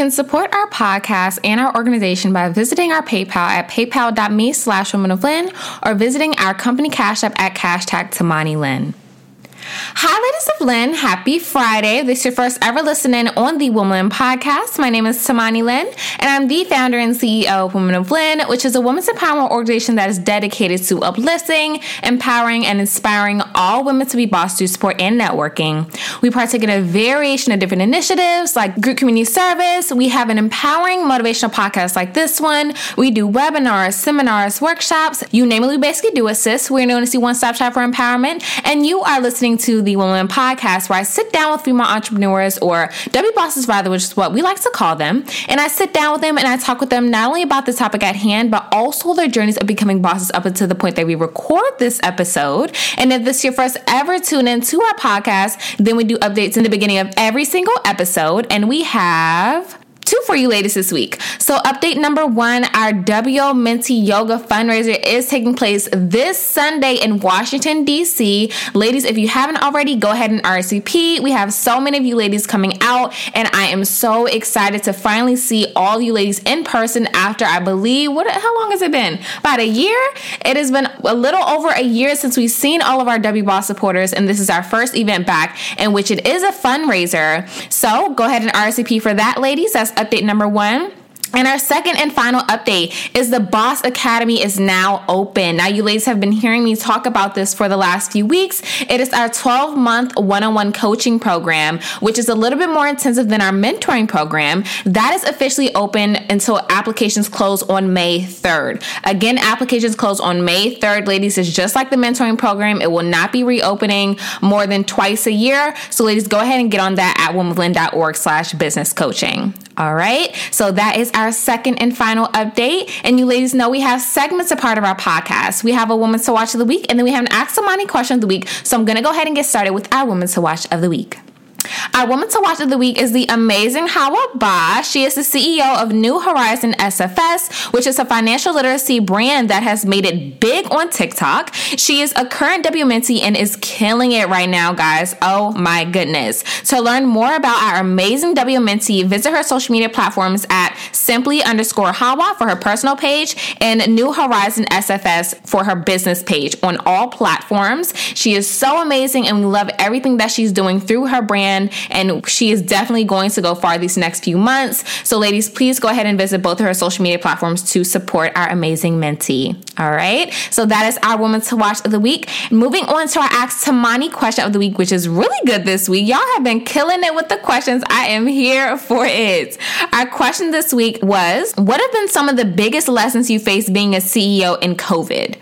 You can support our podcast and our organization by visiting our PayPal at paypal.me slash women of or visiting our company cash app at cash tag Tamani Lynn. Hi, ladies of Lynn. Happy Friday. This is your first ever listening on the Woman of Lynn podcast. My name is Tamani Lynn, and I'm the founder and CEO of Women of Lynn, which is a women's empowerment organization that is dedicated to uplifting, empowering, and inspiring all women to be boss through support and networking. We partake in a variation of different initiatives like group community service. We have an empowering motivational podcast like this one. We do webinars, seminars, workshops. You name it, we basically do assist. We're known as the one stop shop for empowerment, and you are listening to the Woman Podcast, where I sit down with female entrepreneurs or W bosses, rather, which is what we like to call them. And I sit down with them and I talk with them not only about the topic at hand, but also their journeys of becoming bosses up until the point that we record this episode. And if this is your first ever tune in to our podcast, then we do updates in the beginning of every single episode. And we have two for you ladies this week. So, update number one our WO Minty Yoga fundraiser is taking place this Sunday in Washington, D.C. Ladies, if you haven't already, go ahead and RSVP. We have so many of you ladies coming out, and I am so excited to finally see all you ladies in person after I believe, what, how long has it been? About a year? It has been a little over a year since we've seen all of our W Boss supporters, and this is our first event back in which it is a fundraiser. So, go ahead and RSVP for that, ladies. That's update number one. And our second and final update is the Boss Academy is now open. Now, you ladies have been hearing me talk about this for the last few weeks. It is our 12 month one on one coaching program, which is a little bit more intensive than our mentoring program. That is officially open until applications close on May 3rd. Again, applications close on May 3rd, ladies. It's just like the mentoring program. It will not be reopening more than twice a year. So, ladies, go ahead and get on that at womanlynn.org slash business coaching. All right. So that is our second and final update. And you ladies know we have segments a part of our podcast. We have a woman to watch of the week, and then we have an Ask Tamani question of the week. So I'm going to go ahead and get started with our woman to watch of the week. Our woman to watch of the week is the amazing Hawa Ba. She is the CEO of New Horizon SFS, which is a financial literacy brand that has made it big on TikTok. She is a current W Mentee and is killing it right now, guys. Oh my goodness. To learn more about our amazing W Mentee, visit her social media platforms at simply underscore Hawa for her personal page and New Horizon SFS for her business page on all platforms. She is so amazing and we love everything that she's doing through her brand and she is definitely going to go far these next few months. So, ladies, please go ahead and visit both of her social media platforms to support our amazing mentee. All right. So, that is our woman to watch of the week. Moving on to our Ask Tamani question of the week, which is really good this week. Y'all have been killing it with the questions. I am here for it. Our question this week was What have been some of the biggest lessons you faced being a CEO in COVID?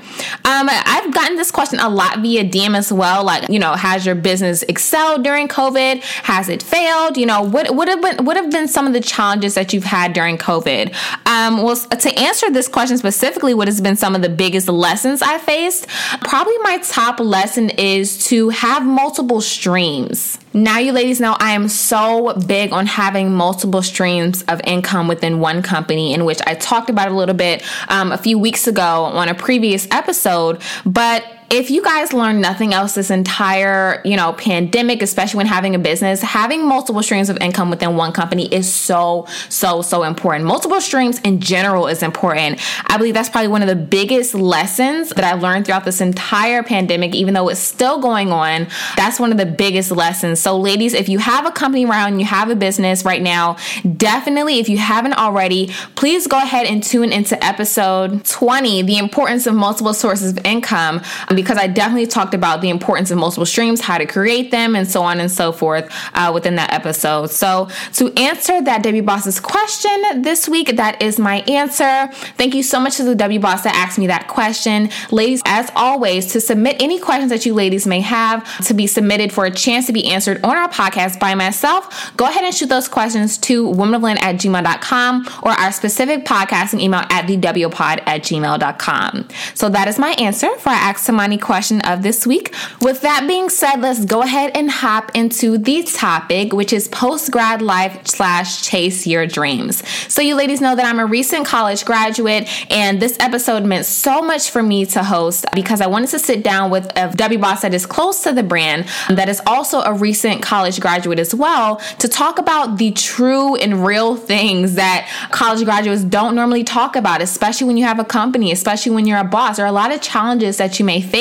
Um, I've gotten this question a lot via DM as well. Like, you know, has your business excelled during COVID? Has it failed? You know, what would have been what have been some of the challenges that you've had during COVID? Um, well, to answer this question specifically, what has been some of the biggest lessons I faced? Probably my top lesson is to have multiple streams. Now, you ladies know I am so big on having multiple streams of income within one company, in which I talked about a little bit um, a few weeks ago on a previous episode. But if you guys learn nothing else this entire, you know, pandemic, especially when having a business, having multiple streams of income within one company is so, so, so important. Multiple streams in general is important. I believe that's probably one of the biggest lessons that I've learned throughout this entire pandemic, even though it's still going on. That's one of the biggest lessons. So, ladies, if you have a company around, you have a business right now, definitely, if you haven't already, please go ahead and tune into episode 20, the importance of multiple sources of income because I definitely talked about the importance of multiple streams, how to create them, and so on and so forth uh, within that episode. So, to answer that W Boss's question this week, that is my answer. Thank you so much to the W Boss that asked me that question. Ladies, as always, to submit any questions that you ladies may have to be submitted for a chance to be answered on our podcast by myself, go ahead and shoot those questions to womanoflynn at gmail.com or our specific podcasting email at thewpod at gmail.com. So that is my answer for our Ask Question of this week. With that being said, let's go ahead and hop into the topic, which is post grad life slash chase your dreams. So, you ladies know that I'm a recent college graduate, and this episode meant so much for me to host because I wanted to sit down with a W boss that is close to the brand that is also a recent college graduate as well to talk about the true and real things that college graduates don't normally talk about, especially when you have a company, especially when you're a boss. There are a lot of challenges that you may face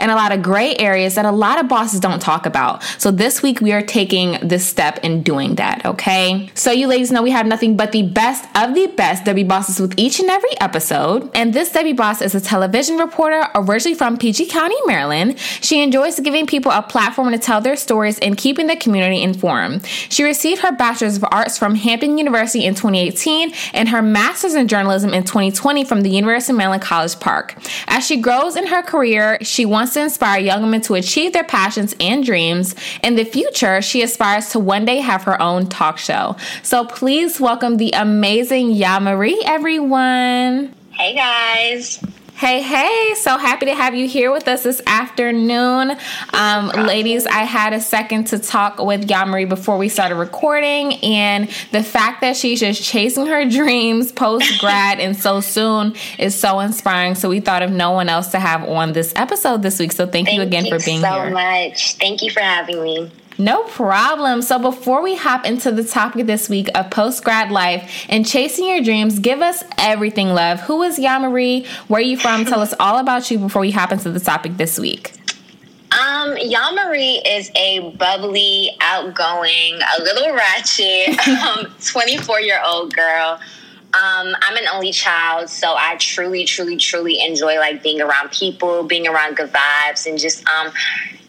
and a lot of gray areas that a lot of bosses don't talk about. So this week we are taking this step in doing that, okay? So you ladies know we have nothing but the best of the best W bosses with each and every episode. And this W boss is a television reporter originally from PG County, Maryland. She enjoys giving people a platform to tell their stories and keeping the community informed. She received her Bachelor's of Arts from Hampton University in 2018 and her Master's in Journalism in 2020 from the University of Maryland College Park. As she grows in her career, she wants to inspire young women to achieve their passions and dreams. In the future, she aspires to one day have her own talk show. So please welcome the amazing Yamarie, everyone. Hey guys. Hey, hey, so happy to have you here with us this afternoon. Um, ladies, I had a second to talk with Yamarie before we started recording, and the fact that she's just chasing her dreams post grad and so soon is so inspiring. So we thought of no one else to have on this episode this week. So thank, thank you again you for being so here. so much. Thank you for having me. No problem. So before we hop into the topic this week of post grad life and chasing your dreams, give us everything, love. Who is Yamarie? Where are you from? Tell us all about you before we hop into the topic this week. Um, Yamarie is a bubbly, outgoing, a little ratchet, 24 um, year old girl. Um, I'm an only child, so I truly, truly, truly enjoy like being around people, being around good vibes, and just um,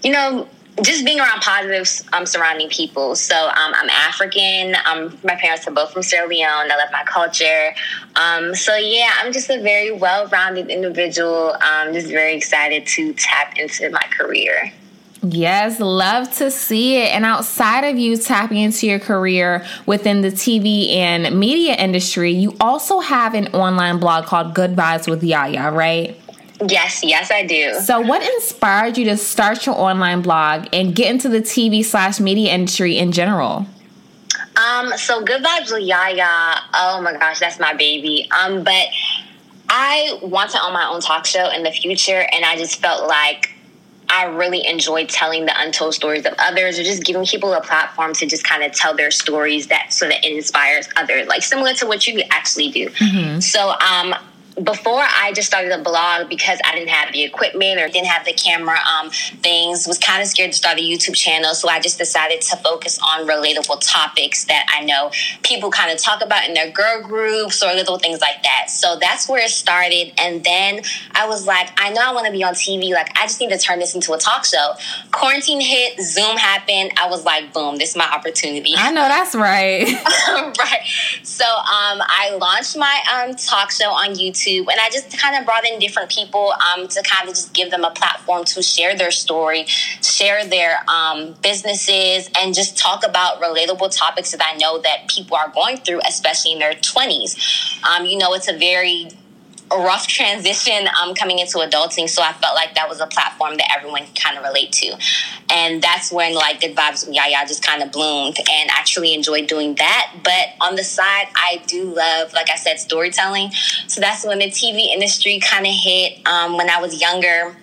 you know, just being around positive um, surrounding people. So um, I'm African. Um, my parents are both from Sierra Leone. I love my culture. Um, so yeah, I'm just a very well-rounded individual. I'm just very excited to tap into my career. Yes, love to see it. And outside of you tapping into your career within the TV and media industry, you also have an online blog called Good Vibes with Yaya, right? Yes, yes, I do. So, what inspired you to start your online blog and get into the TV slash media industry in general? Um, so Good Vibes with Yaya. Oh my gosh, that's my baby. Um, but I want to own my own talk show in the future, and I just felt like I really enjoyed telling the untold stories of others or just giving people a platform to just kind of tell their stories that so that it inspires others, like similar to what you actually do. Mm-hmm. So um, before I just started a blog because I didn't have the equipment or didn't have the camera um, things, was kind of scared to start a YouTube channel. So I just decided to focus on relatable topics that I know people kind of talk about in their girl groups or little things like that. So that's where it started. And then I was like, I know I want to be on TV. Like, I just need to turn this into a talk show. Quarantine hit, Zoom happened. I was like, boom, this is my opportunity. I know that's right. right. So um, I launched my um, talk show on YouTube YouTube. And I just kind of brought in different people um, to kind of just give them a platform to share their story, share their um, businesses, and just talk about relatable topics that I know that people are going through, especially in their 20s. Um, you know, it's a very rough transition um, coming into adulting. So I felt like that was a platform that everyone kind of relate to. And that's when like Good Vibes with Yaya just kind of bloomed. And I truly enjoyed doing that. But on the side, I do love, like I said, storytelling. So that's when the TV industry kind of hit. Um, when I was younger,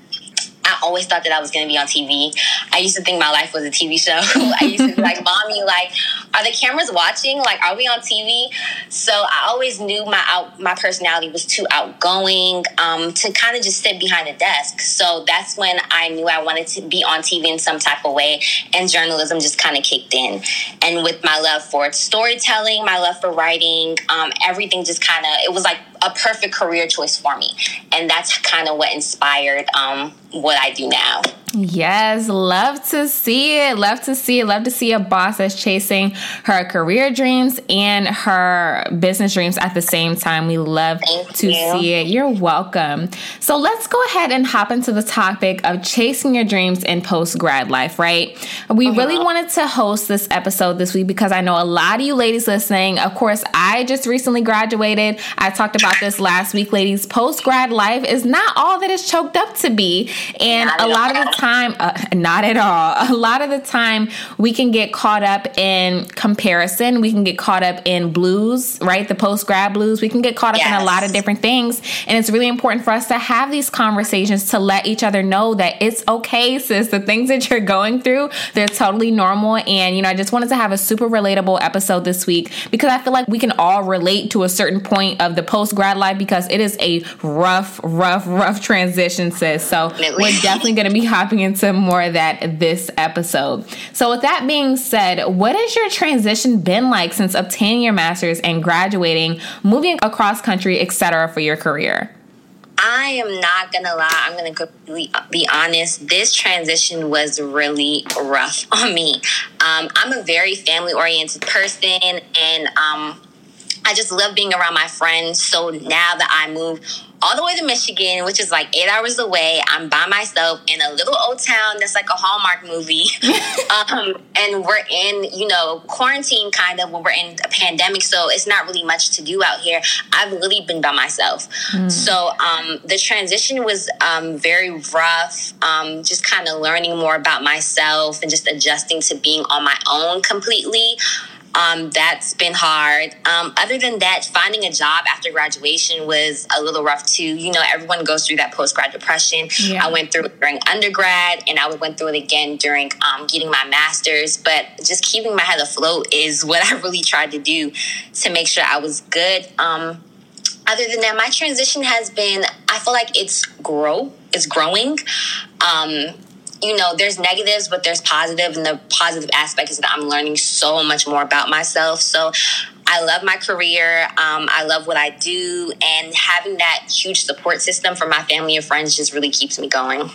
I always thought that I was going to be on TV. I used to think my life was a TV show. I used to be like, "Mommy, like, are the cameras watching? Like, are we on TV?" So I always knew my out, my personality was too outgoing um, to kind of just sit behind a desk. So that's when I knew I wanted to be on TV in some type of way, and journalism just kind of kicked in. And with my love for storytelling, my love for writing, um, everything just kind of it was like a perfect career choice for me. And that's kind of what inspired um, what I do now. Yes, love to see it. Love to see it. Love to see a boss that's chasing her career dreams and her business dreams at the same time. We love Thank to you. see it. You're welcome. So let's go ahead and hop into the topic of chasing your dreams in post grad life, right? We uh-huh. really wanted to host this episode this week because I know a lot of you ladies listening. Of course, I just recently graduated. I talked about this last week, ladies. Post grad life is not all that it's choked up to be. And a lot of the time, time, uh, not at all. A lot of the time, we can get caught up in comparison. We can get caught up in blues, right? The post grad blues. We can get caught up yes. in a lot of different things. And it's really important for us to have these conversations to let each other know that it's okay, sis. The things that you're going through, they're totally normal. And, you know, I just wanted to have a super relatable episode this week because I feel like we can all relate to a certain point of the post grad life because it is a rough, rough, rough transition, sis. So we're definitely going to be hopping into more of that this episode. So, with that being said, what has your transition been like since obtaining your master's and graduating, moving across country, etc., for your career? I am not gonna lie. I'm gonna completely be honest. This transition was really rough on me. Um, I'm a very family oriented person, and um, I just love being around my friends. So now that I move all the way to Michigan, which is like eight hours away. I'm by myself in a little old town that's like a Hallmark movie. um, and we're in, you know, quarantine kind of when we're in a pandemic. So it's not really much to do out here. I've really been by myself. Mm. So um, the transition was um, very rough, um, just kind of learning more about myself and just adjusting to being on my own completely. Um, that's been hard. Um, other than that, finding a job after graduation was a little rough too. You know, everyone goes through that post grad depression. Yeah. I went through it during undergrad, and I went through it again during um, getting my master's. But just keeping my head afloat is what I really tried to do to make sure I was good. Um, other than that, my transition has been. I feel like it's grow. It's growing. Um, you know, there's negatives, but there's positive, and the positive aspect is that I'm learning so much more about myself. So I love my career. Um, I love what I do, and having that huge support system from my family and friends just really keeps me going.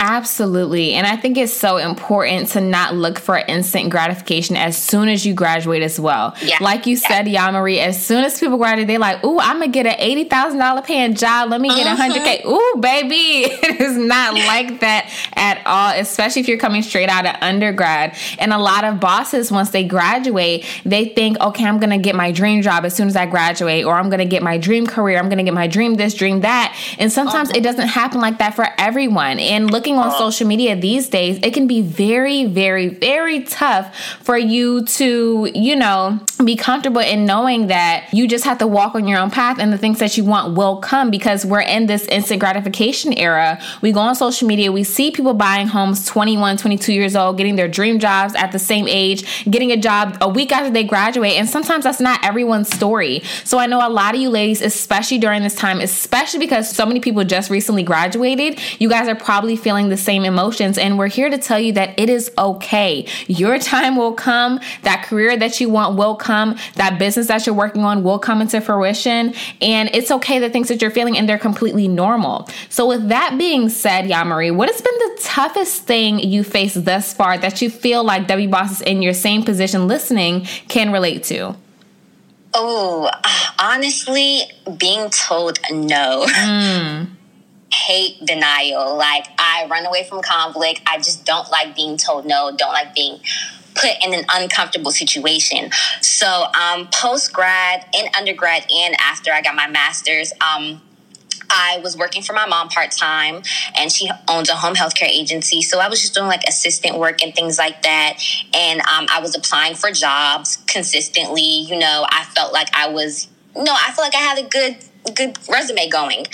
Absolutely. And I think it's so important to not look for instant gratification as soon as you graduate as well. Yeah. Like you yeah. said, Yamarie, as soon as people graduate, they're like, ooh, I'm going to get an $80,000 paying job. Let me get a uh-huh. 100K. Ooh, baby. It is not like that at all, especially if you're coming straight out of undergrad. And a lot of bosses, once they graduate, they think, okay, I'm going to get my dream job as soon as I graduate, or I'm going to get my dream career. I'm going to get my dream this, dream that. And sometimes uh-huh. it doesn't happen like that for everyone. And look looking on uh-huh. social media these days, it can be very, very, very tough for you to, you know, be comfortable in knowing that you just have to walk on your own path and the things that you want will come because we're in this instant gratification era. We go on social media, we see people buying homes 21, 22 years old, getting their dream jobs at the same age, getting a job a week after they graduate. And sometimes that's not everyone's story. So I know a lot of you ladies, especially during this time, especially because so many people just recently graduated, you guys are probably feeling feeling the same emotions. And we're here to tell you that it is okay. Your time will come. That career that you want will come. That business that you're working on will come into fruition. And it's okay the things that you're feeling and they're completely normal. So with that being said, Yamarie, what has been the toughest thing you faced thus far that you feel like W bosses in your same position listening can relate to? Oh, honestly, being told no. Mm hate denial. Like I run away from conflict. I just don't like being told no, don't like being put in an uncomfortable situation. So um, post grad, in undergrad, and after I got my master's, um, I was working for my mom part time, and she owns a home health care agency. So I was just doing like assistant work and things like that. And um, I was applying for jobs consistently. You know, I felt like I was, no, I felt like I had a good good resume going.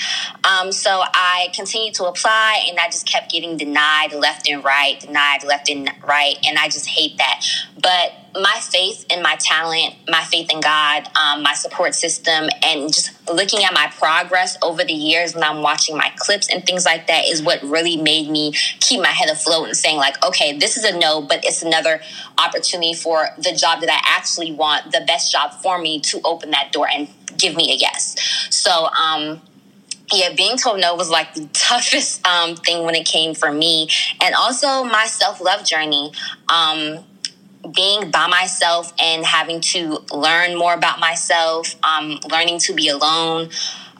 Um, so I continued to apply and I just kept getting denied left and right, denied left and right. And I just hate that. But my faith in my talent, my faith in God, um, my support system, and just looking at my progress over the years when I'm watching my clips and things like that is what really made me keep my head afloat and saying, like, okay, this is a no, but it's another opportunity for the job that I actually want, the best job for me to open that door and give me a yes. So, um, yeah, being told no was like the toughest um, thing when it came for me, and also my self love journey. Um, being by myself and having to learn more about myself, um, learning to be alone,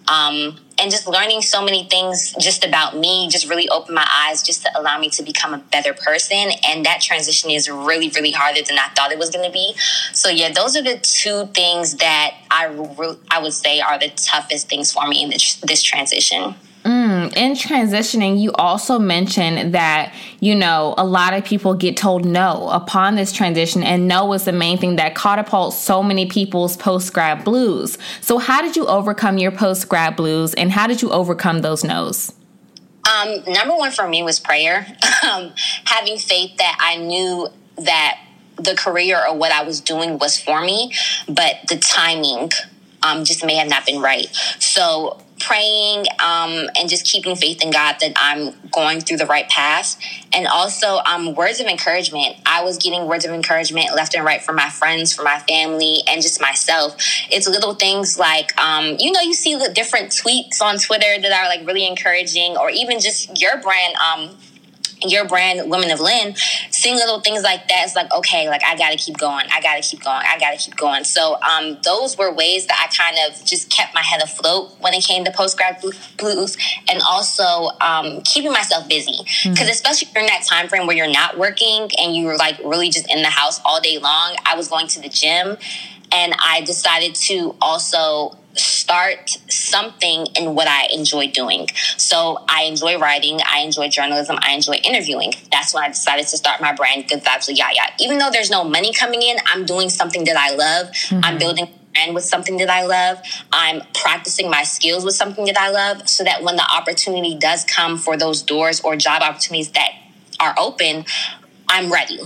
um, and just learning so many things just about me just really opened my eyes just to allow me to become a better person. And that transition is really really harder than i thought it was going to be. So yeah those are the two things that i re- i would say are the toughest things for me in this, this transition. Mm in transitioning, you also mentioned that, you know, a lot of people get told no upon this transition, and no was the main thing that catapults so many people's post grad blues. So, how did you overcome your post grad blues, and how did you overcome those no's? Um, number one for me was prayer. um, having faith that I knew that the career or what I was doing was for me, but the timing um, just may have not been right. So praying um, and just keeping faith in God that I'm going through the right path. And also um, words of encouragement. I was getting words of encouragement left and right from my friends, from my family, and just myself. It's little things like, um, you know, you see the different tweets on Twitter that are like really encouraging, or even just your brand um, your brand women of lynn seeing little things like that it's like okay like i gotta keep going i gotta keep going i gotta keep going so um, those were ways that i kind of just kept my head afloat when it came to post grad blues and also um, keeping myself busy because mm-hmm. especially during that time frame where you're not working and you're like really just in the house all day long i was going to the gym and i decided to also start something in what I enjoy doing. So I enjoy writing, I enjoy journalism, I enjoy interviewing. That's when I decided to start my brand, Good Vibes with Yaya. Even though there's no money coming in, I'm doing something that I love. Mm-hmm. I'm building brand with something that I love. I'm practicing my skills with something that I love so that when the opportunity does come for those doors or job opportunities that are open, I'm ready.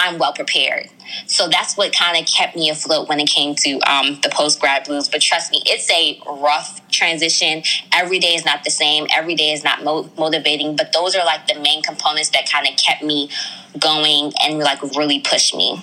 I'm well prepared. So that's what kind of kept me afloat when it came to um, the post grad blues. But trust me, it's a rough transition. Every day is not the same. Every day is not mo- motivating. But those are like the main components that kind of kept me going and like really pushed me.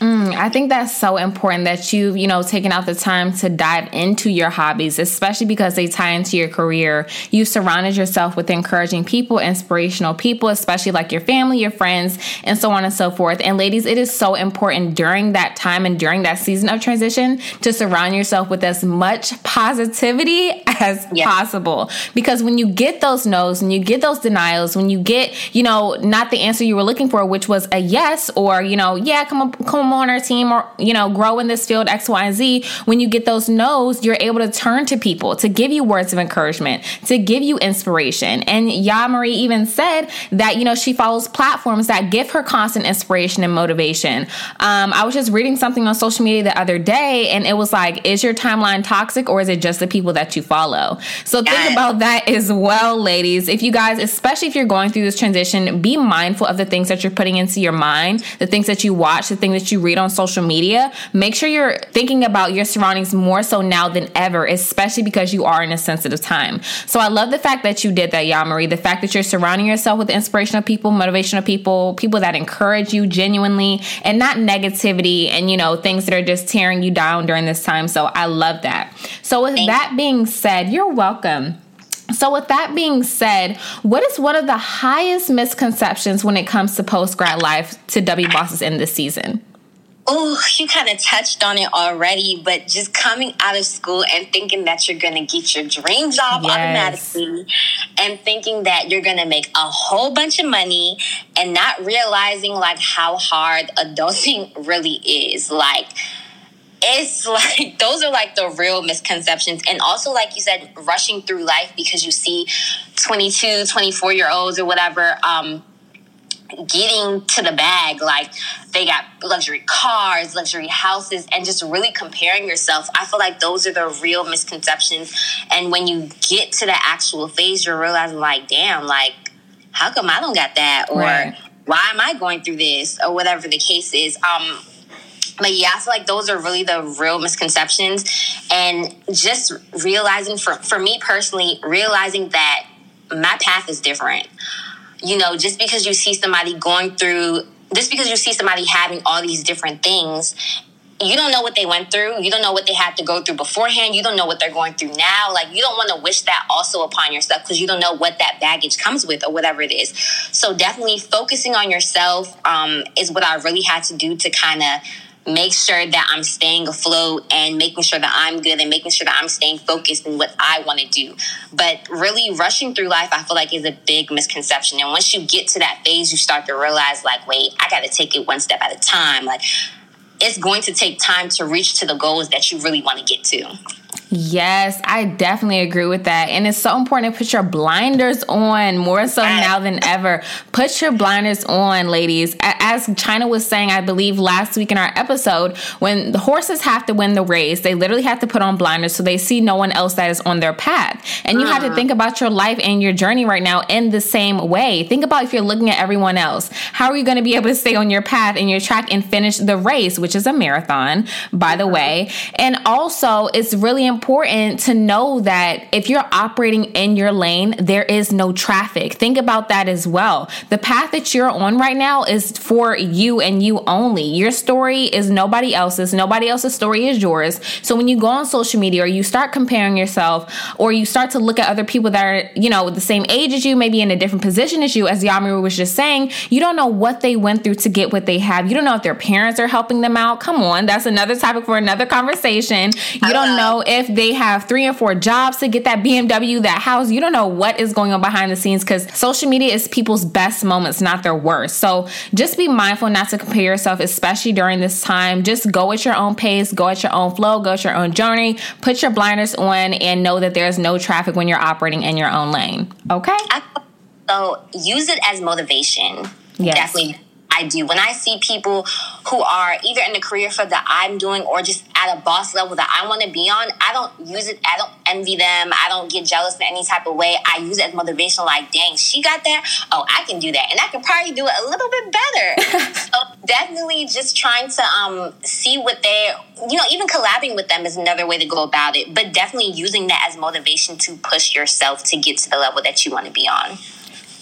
Mm, I think that's so important that you've, you know, taken out the time to dive into your hobbies, especially because they tie into your career. You've surrounded yourself with encouraging people, inspirational people, especially like your family, your friends, and so on and so forth. And ladies, it is so important during that time and during that season of transition to surround yourself with as much positivity as yeah. possible. Because when you get those no's and you get those denials, when you get, you know, not the answer you were looking for, which was a yes or, you know, yeah, come on, come on our team or, you know, grow in this field X, Y, and Z, when you get those no's, you're able to turn to people to give you words of encouragement, to give you inspiration. And Yamarie even said that, you know, she follows platforms that give her constant inspiration and motivation. Um, I was just reading something on social media the other day and it was like, is your timeline toxic or is it just the people that you follow? So think about that as well, ladies. If you guys, especially if you're going through this transition, be mindful of the things that you're putting into your mind, the things that you watch, the things that you you read on social media, make sure you're thinking about your surroundings more so now than ever, especially because you are in a sensitive time. So I love the fact that you did that, Yamarie. The fact that you're surrounding yourself with inspirational people, motivational people, people that encourage you genuinely and not negativity and, you know, things that are just tearing you down during this time. So I love that. So with Thanks. that being said, you're welcome. So, with that being said, what is one of the highest misconceptions when it comes to post grad life to W bosses in this season? Oh, you kind of touched on it already, but just coming out of school and thinking that you're going to get your dream job yes. automatically and thinking that you're going to make a whole bunch of money and not realizing like how hard adulting really is. Like, it's like those are like the real misconceptions and also like you said rushing through life because you see 22 24 year olds or whatever um getting to the bag like they got luxury cars luxury houses and just really comparing yourself. I feel like those are the real misconceptions. And when you get to the actual phase you're realizing like damn like how come i don't got that? Or right. why am i going through this? Or whatever the case is. Um but yeah, I feel like those are really the real misconceptions. And just realizing for, for me personally, realizing that my path is different you know, just because you see somebody going through, just because you see somebody having all these different things, you don't know what they went through. You don't know what they had to go through beforehand. You don't know what they're going through now. Like, you don't want to wish that also upon yourself because you don't know what that baggage comes with or whatever it is. So, definitely focusing on yourself um, is what I really had to do to kind of make sure that I'm staying afloat and making sure that I'm good and making sure that I'm staying focused in what I want to do. But really, rushing through life, I feel like is a big misconception. And once you get to that phase, you start to realize, like, wait, I got to take it one step at a time. Like, it's going to take time to reach to the goals that you really want to get to. Yes, I definitely agree with that. And it's so important to put your blinders on more so now than ever. Put your blinders on, ladies. As China was saying, I believe last week in our episode, when the horses have to win the race, they literally have to put on blinders so they see no one else that is on their path. And you have to uh-huh. think about your life and your journey right now in the same way. Think about if you're looking at everyone else. How are you going to be able to stay on your path and your track and finish the race, which is a marathon, by the uh-huh. way? And also, it's really important important to know that if you're operating in your lane, there is no traffic. Think about that as well. The path that you're on right now is for you and you only. Your story is nobody else's. Nobody else's story is yours. So when you go on social media or you start comparing yourself or you start to look at other people that are, you know, the same age as you, maybe in a different position as you, as Yamarie was just saying, you don't know what they went through to get what they have. You don't know if their parents are helping them out. Come on, that's another topic for another conversation. You don't know if if they have three and four jobs to get that BMW, that house. You don't know what is going on behind the scenes because social media is people's best moments, not their worst. So just be mindful not to compare yourself, especially during this time. Just go at your own pace, go at your own flow, go at your own journey, put your blinders on, and know that there's no traffic when you're operating in your own lane. Okay? So use it as motivation. Yes. Definitely I do. When I see people who are either in the career field that I'm doing or just at a boss level that I want to be on, I don't use it. I don't envy them. I don't get jealous in any type of way. I use it as motivation. Like, dang, she got that. Oh, I can do that, and I can probably do it a little bit better. so definitely just trying to um, see what they, you know, even collabing with them is another way to go about it. But definitely using that as motivation to push yourself to get to the level that you want to be on.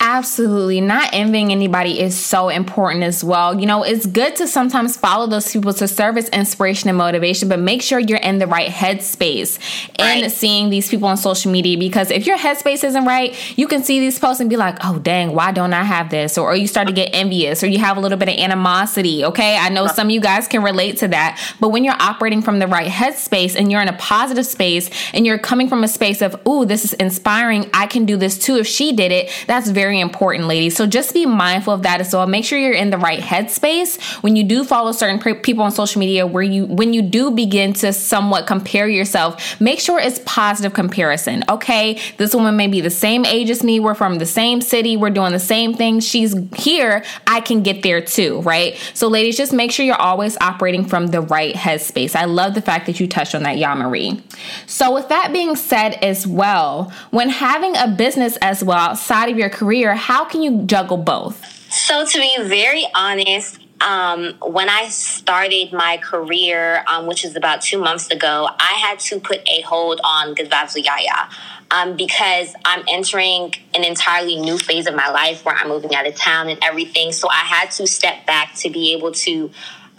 Absolutely. Not envying anybody is so important as well. You know, it's good to sometimes follow those people to serve as inspiration and motivation, but make sure you're in the right headspace right. seeing these people on social media because if your headspace isn't right, you can see these posts and be like, oh, dang, why don't I have this? Or, or you start to get envious or you have a little bit of animosity. Okay. I know some of you guys can relate to that, but when you're operating from the right headspace and you're in a positive space and you're coming from a space of, ooh, this is inspiring, I can do this too. If she did it, that's very very important, ladies. So just be mindful of that as well. Make sure you're in the right headspace when you do follow certain people on social media where you when you do begin to somewhat compare yourself, make sure it's positive comparison. Okay, this woman may be the same age as me, we're from the same city, we're doing the same thing. She's here, I can get there too, right? So ladies, just make sure you're always operating from the right headspace. I love the fact that you touched on that, Yamarie. So with that being said as well, when having a business as well outside of your career career, how can you juggle both? So, to be very honest, um, when I started my career, um, which is about two months ago, I had to put a hold on Good Vibes Yaya um, because I'm entering an entirely new phase of my life where I'm moving out of town and everything. So I had to step back to be able to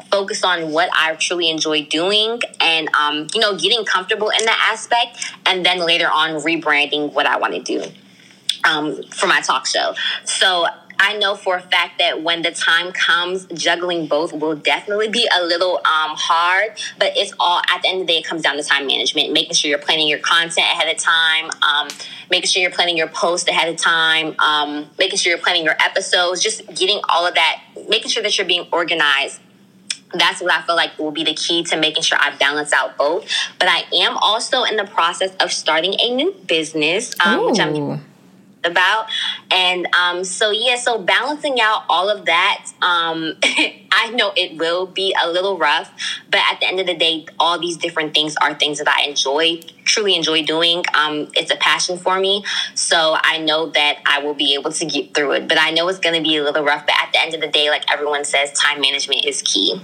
focus on what I truly enjoy doing and, um, you know, getting comfortable in that aspect and then later on rebranding what I want to do um, for my talk show. So I know for a fact that when the time comes, juggling both will definitely be a little um, hard. But it's all at the end of the day, it comes down to time management, making sure you're planning your content ahead of time, um, making sure you're planning your post ahead of time, um, making sure you're planning your episodes, just getting all of that, making sure that you're being organized that's what I feel like will be the key to making sure I balance out both. But I am also in the process of starting a new business, um, which I'm about. And um, so, yeah, so balancing out all of that, um, I know it will be a little rough, but at the end of the day, all these different things are things that I enjoy, truly enjoy doing. Um, it's a passion for me. So I know that I will be able to get through it, but I know it's going to be a little rough. But at the end of the day, like everyone says, time management is key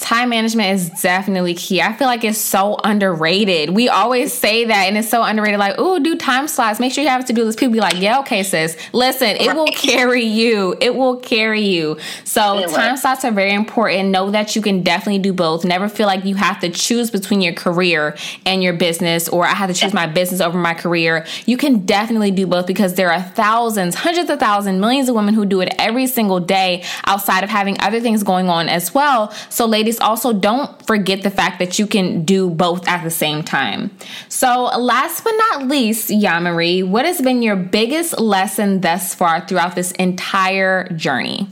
time management is definitely key. I feel like it's so underrated. We always say that, and it's so underrated. Like, oh, do time slots. Make sure you have to do this. People be like, yeah, okay, sis. Listen, it will carry you. It will carry you. So it time slots are very important. Know that you can definitely do both. Never feel like you have to choose between your career and your business, or I have to choose my business over my career. You can definitely do both because there are thousands, hundreds of thousands, millions of women who do it every single day outside of having other things going on as well. So, ladies ladies, also don't forget the fact that you can do both at the same time. So, last but not least, Yamarie, what has been your biggest lesson thus far throughout this entire journey?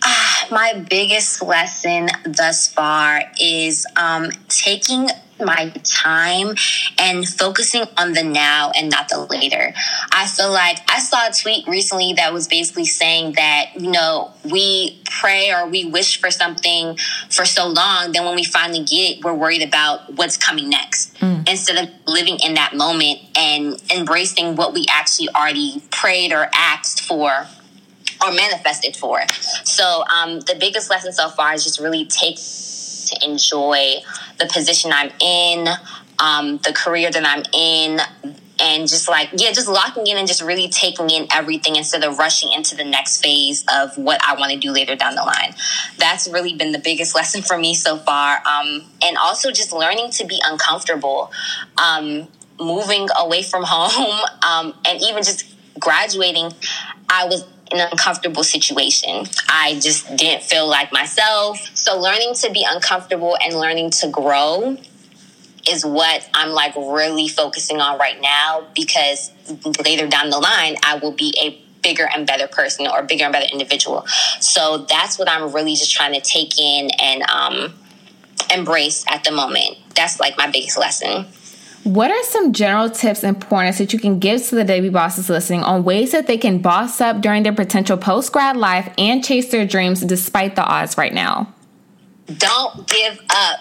Uh, my biggest lesson thus far is um, taking my time and focusing on the now and not the later. I feel like I saw a tweet recently that was basically saying that, you know, we pray or we wish for something for so long, then when we finally get it, we're worried about what's coming next. Mm. Instead of living in that moment and embracing what we actually already prayed or asked for or manifested for. So um, the biggest lesson so far is just really take to enjoy the position I'm in, um, the career that I'm in, and just like yeah, just locking in and just really taking in everything instead of rushing into the next phase of what I want to do later down the line. That's really been the biggest lesson for me so far, um, and also just learning to be uncomfortable. Um, moving away from home um, and even just graduating, I was in an uncomfortable situation. I just didn't feel like myself. So learning to be uncomfortable and learning to grow is what I'm like really focusing on right now because later down the line I will be a bigger and better person or bigger and better individual. So that's what I'm really just trying to take in and um, embrace at the moment. That's like my biggest lesson. What are some general tips and pointers that you can give to the baby bosses listening on ways that they can boss up during their potential post grad life and chase their dreams despite the odds right now? Don't give up.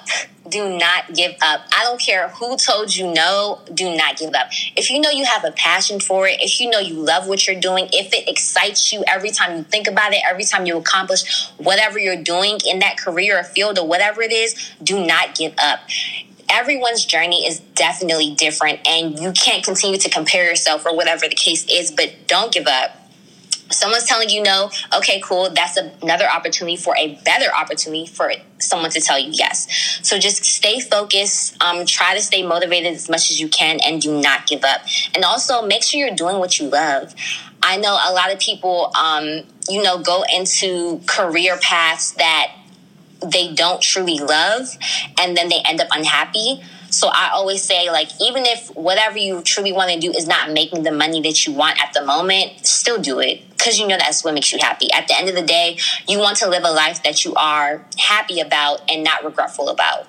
Do not give up. I don't care who told you no, do not give up. If you know you have a passion for it, if you know you love what you're doing, if it excites you every time you think about it, every time you accomplish whatever you're doing in that career or field or whatever it is, do not give up everyone's journey is definitely different and you can't continue to compare yourself or whatever the case is, but don't give up. Someone's telling you no, okay, cool. That's another opportunity for a better opportunity for someone to tell you yes. So just stay focused, um, try to stay motivated as much as you can, and do not give up. And also make sure you're doing what you love. I know a lot of people, um, you know, go into career paths that they don't truly love and then they end up unhappy. So I always say, like, even if whatever you truly want to do is not making the money that you want at the moment, still do it because you know that's what makes you happy. At the end of the day, you want to live a life that you are happy about and not regretful about.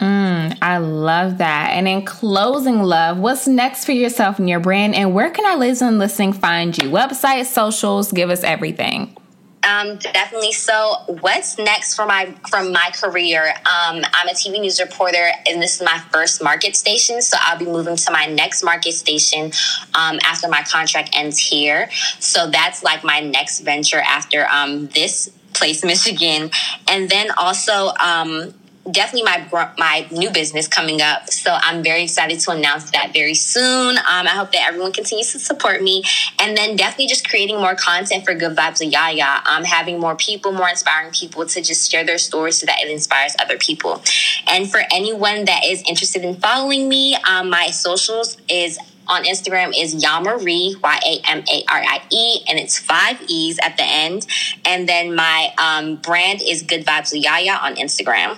Mm, I love that. And in closing, love, what's next for yourself and your brand? And where can our listeners listening find you? Website, socials, give us everything. Um, definitely. So, what's next for my from my career? Um, I'm a TV news reporter, and this is my first market station. So, I'll be moving to my next market station um, after my contract ends here. So, that's like my next venture after um, this place, Michigan, and then also um, definitely my my new business coming up. So I'm very excited to announce that very soon. Um, I hope that everyone continues to support me, and then definitely just creating more content for Good Vibes of Yaya. Um, having more people, more inspiring people to just share their stories so that it inspires other people. And for anyone that is interested in following me, um, my socials is on Instagram is Yamarie, Y A M A R I E, and it's five E's at the end. And then my um, brand is Good Vibes Yaya on Instagram.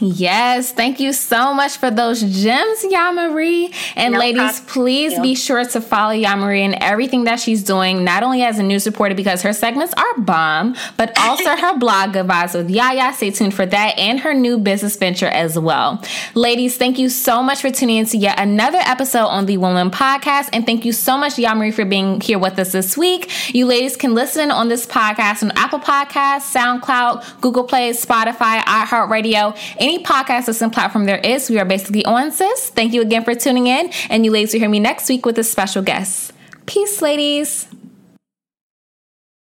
Yes, thank you so much for those gems, Yamarie. And no ladies, problem. please be sure to follow Yamarie and everything that she's doing, not only as a news reporter because her segments are bomb, but also her blog, Good Vibes with Yaya. Stay tuned for that and her new business venture as well. Ladies, thank you so much for tuning in to yet another episode on the Woman Podcast. And thank you so much, Yamarie, for being here with us this week. You ladies can listen on this podcast on Apple Podcasts, SoundCloud, Google Play, Spotify, iHeartRadio, any podcast listen platform there is. We are basically on, sis. Thank you again for tuning in. And you ladies will hear me next week with a special guest. Peace, ladies.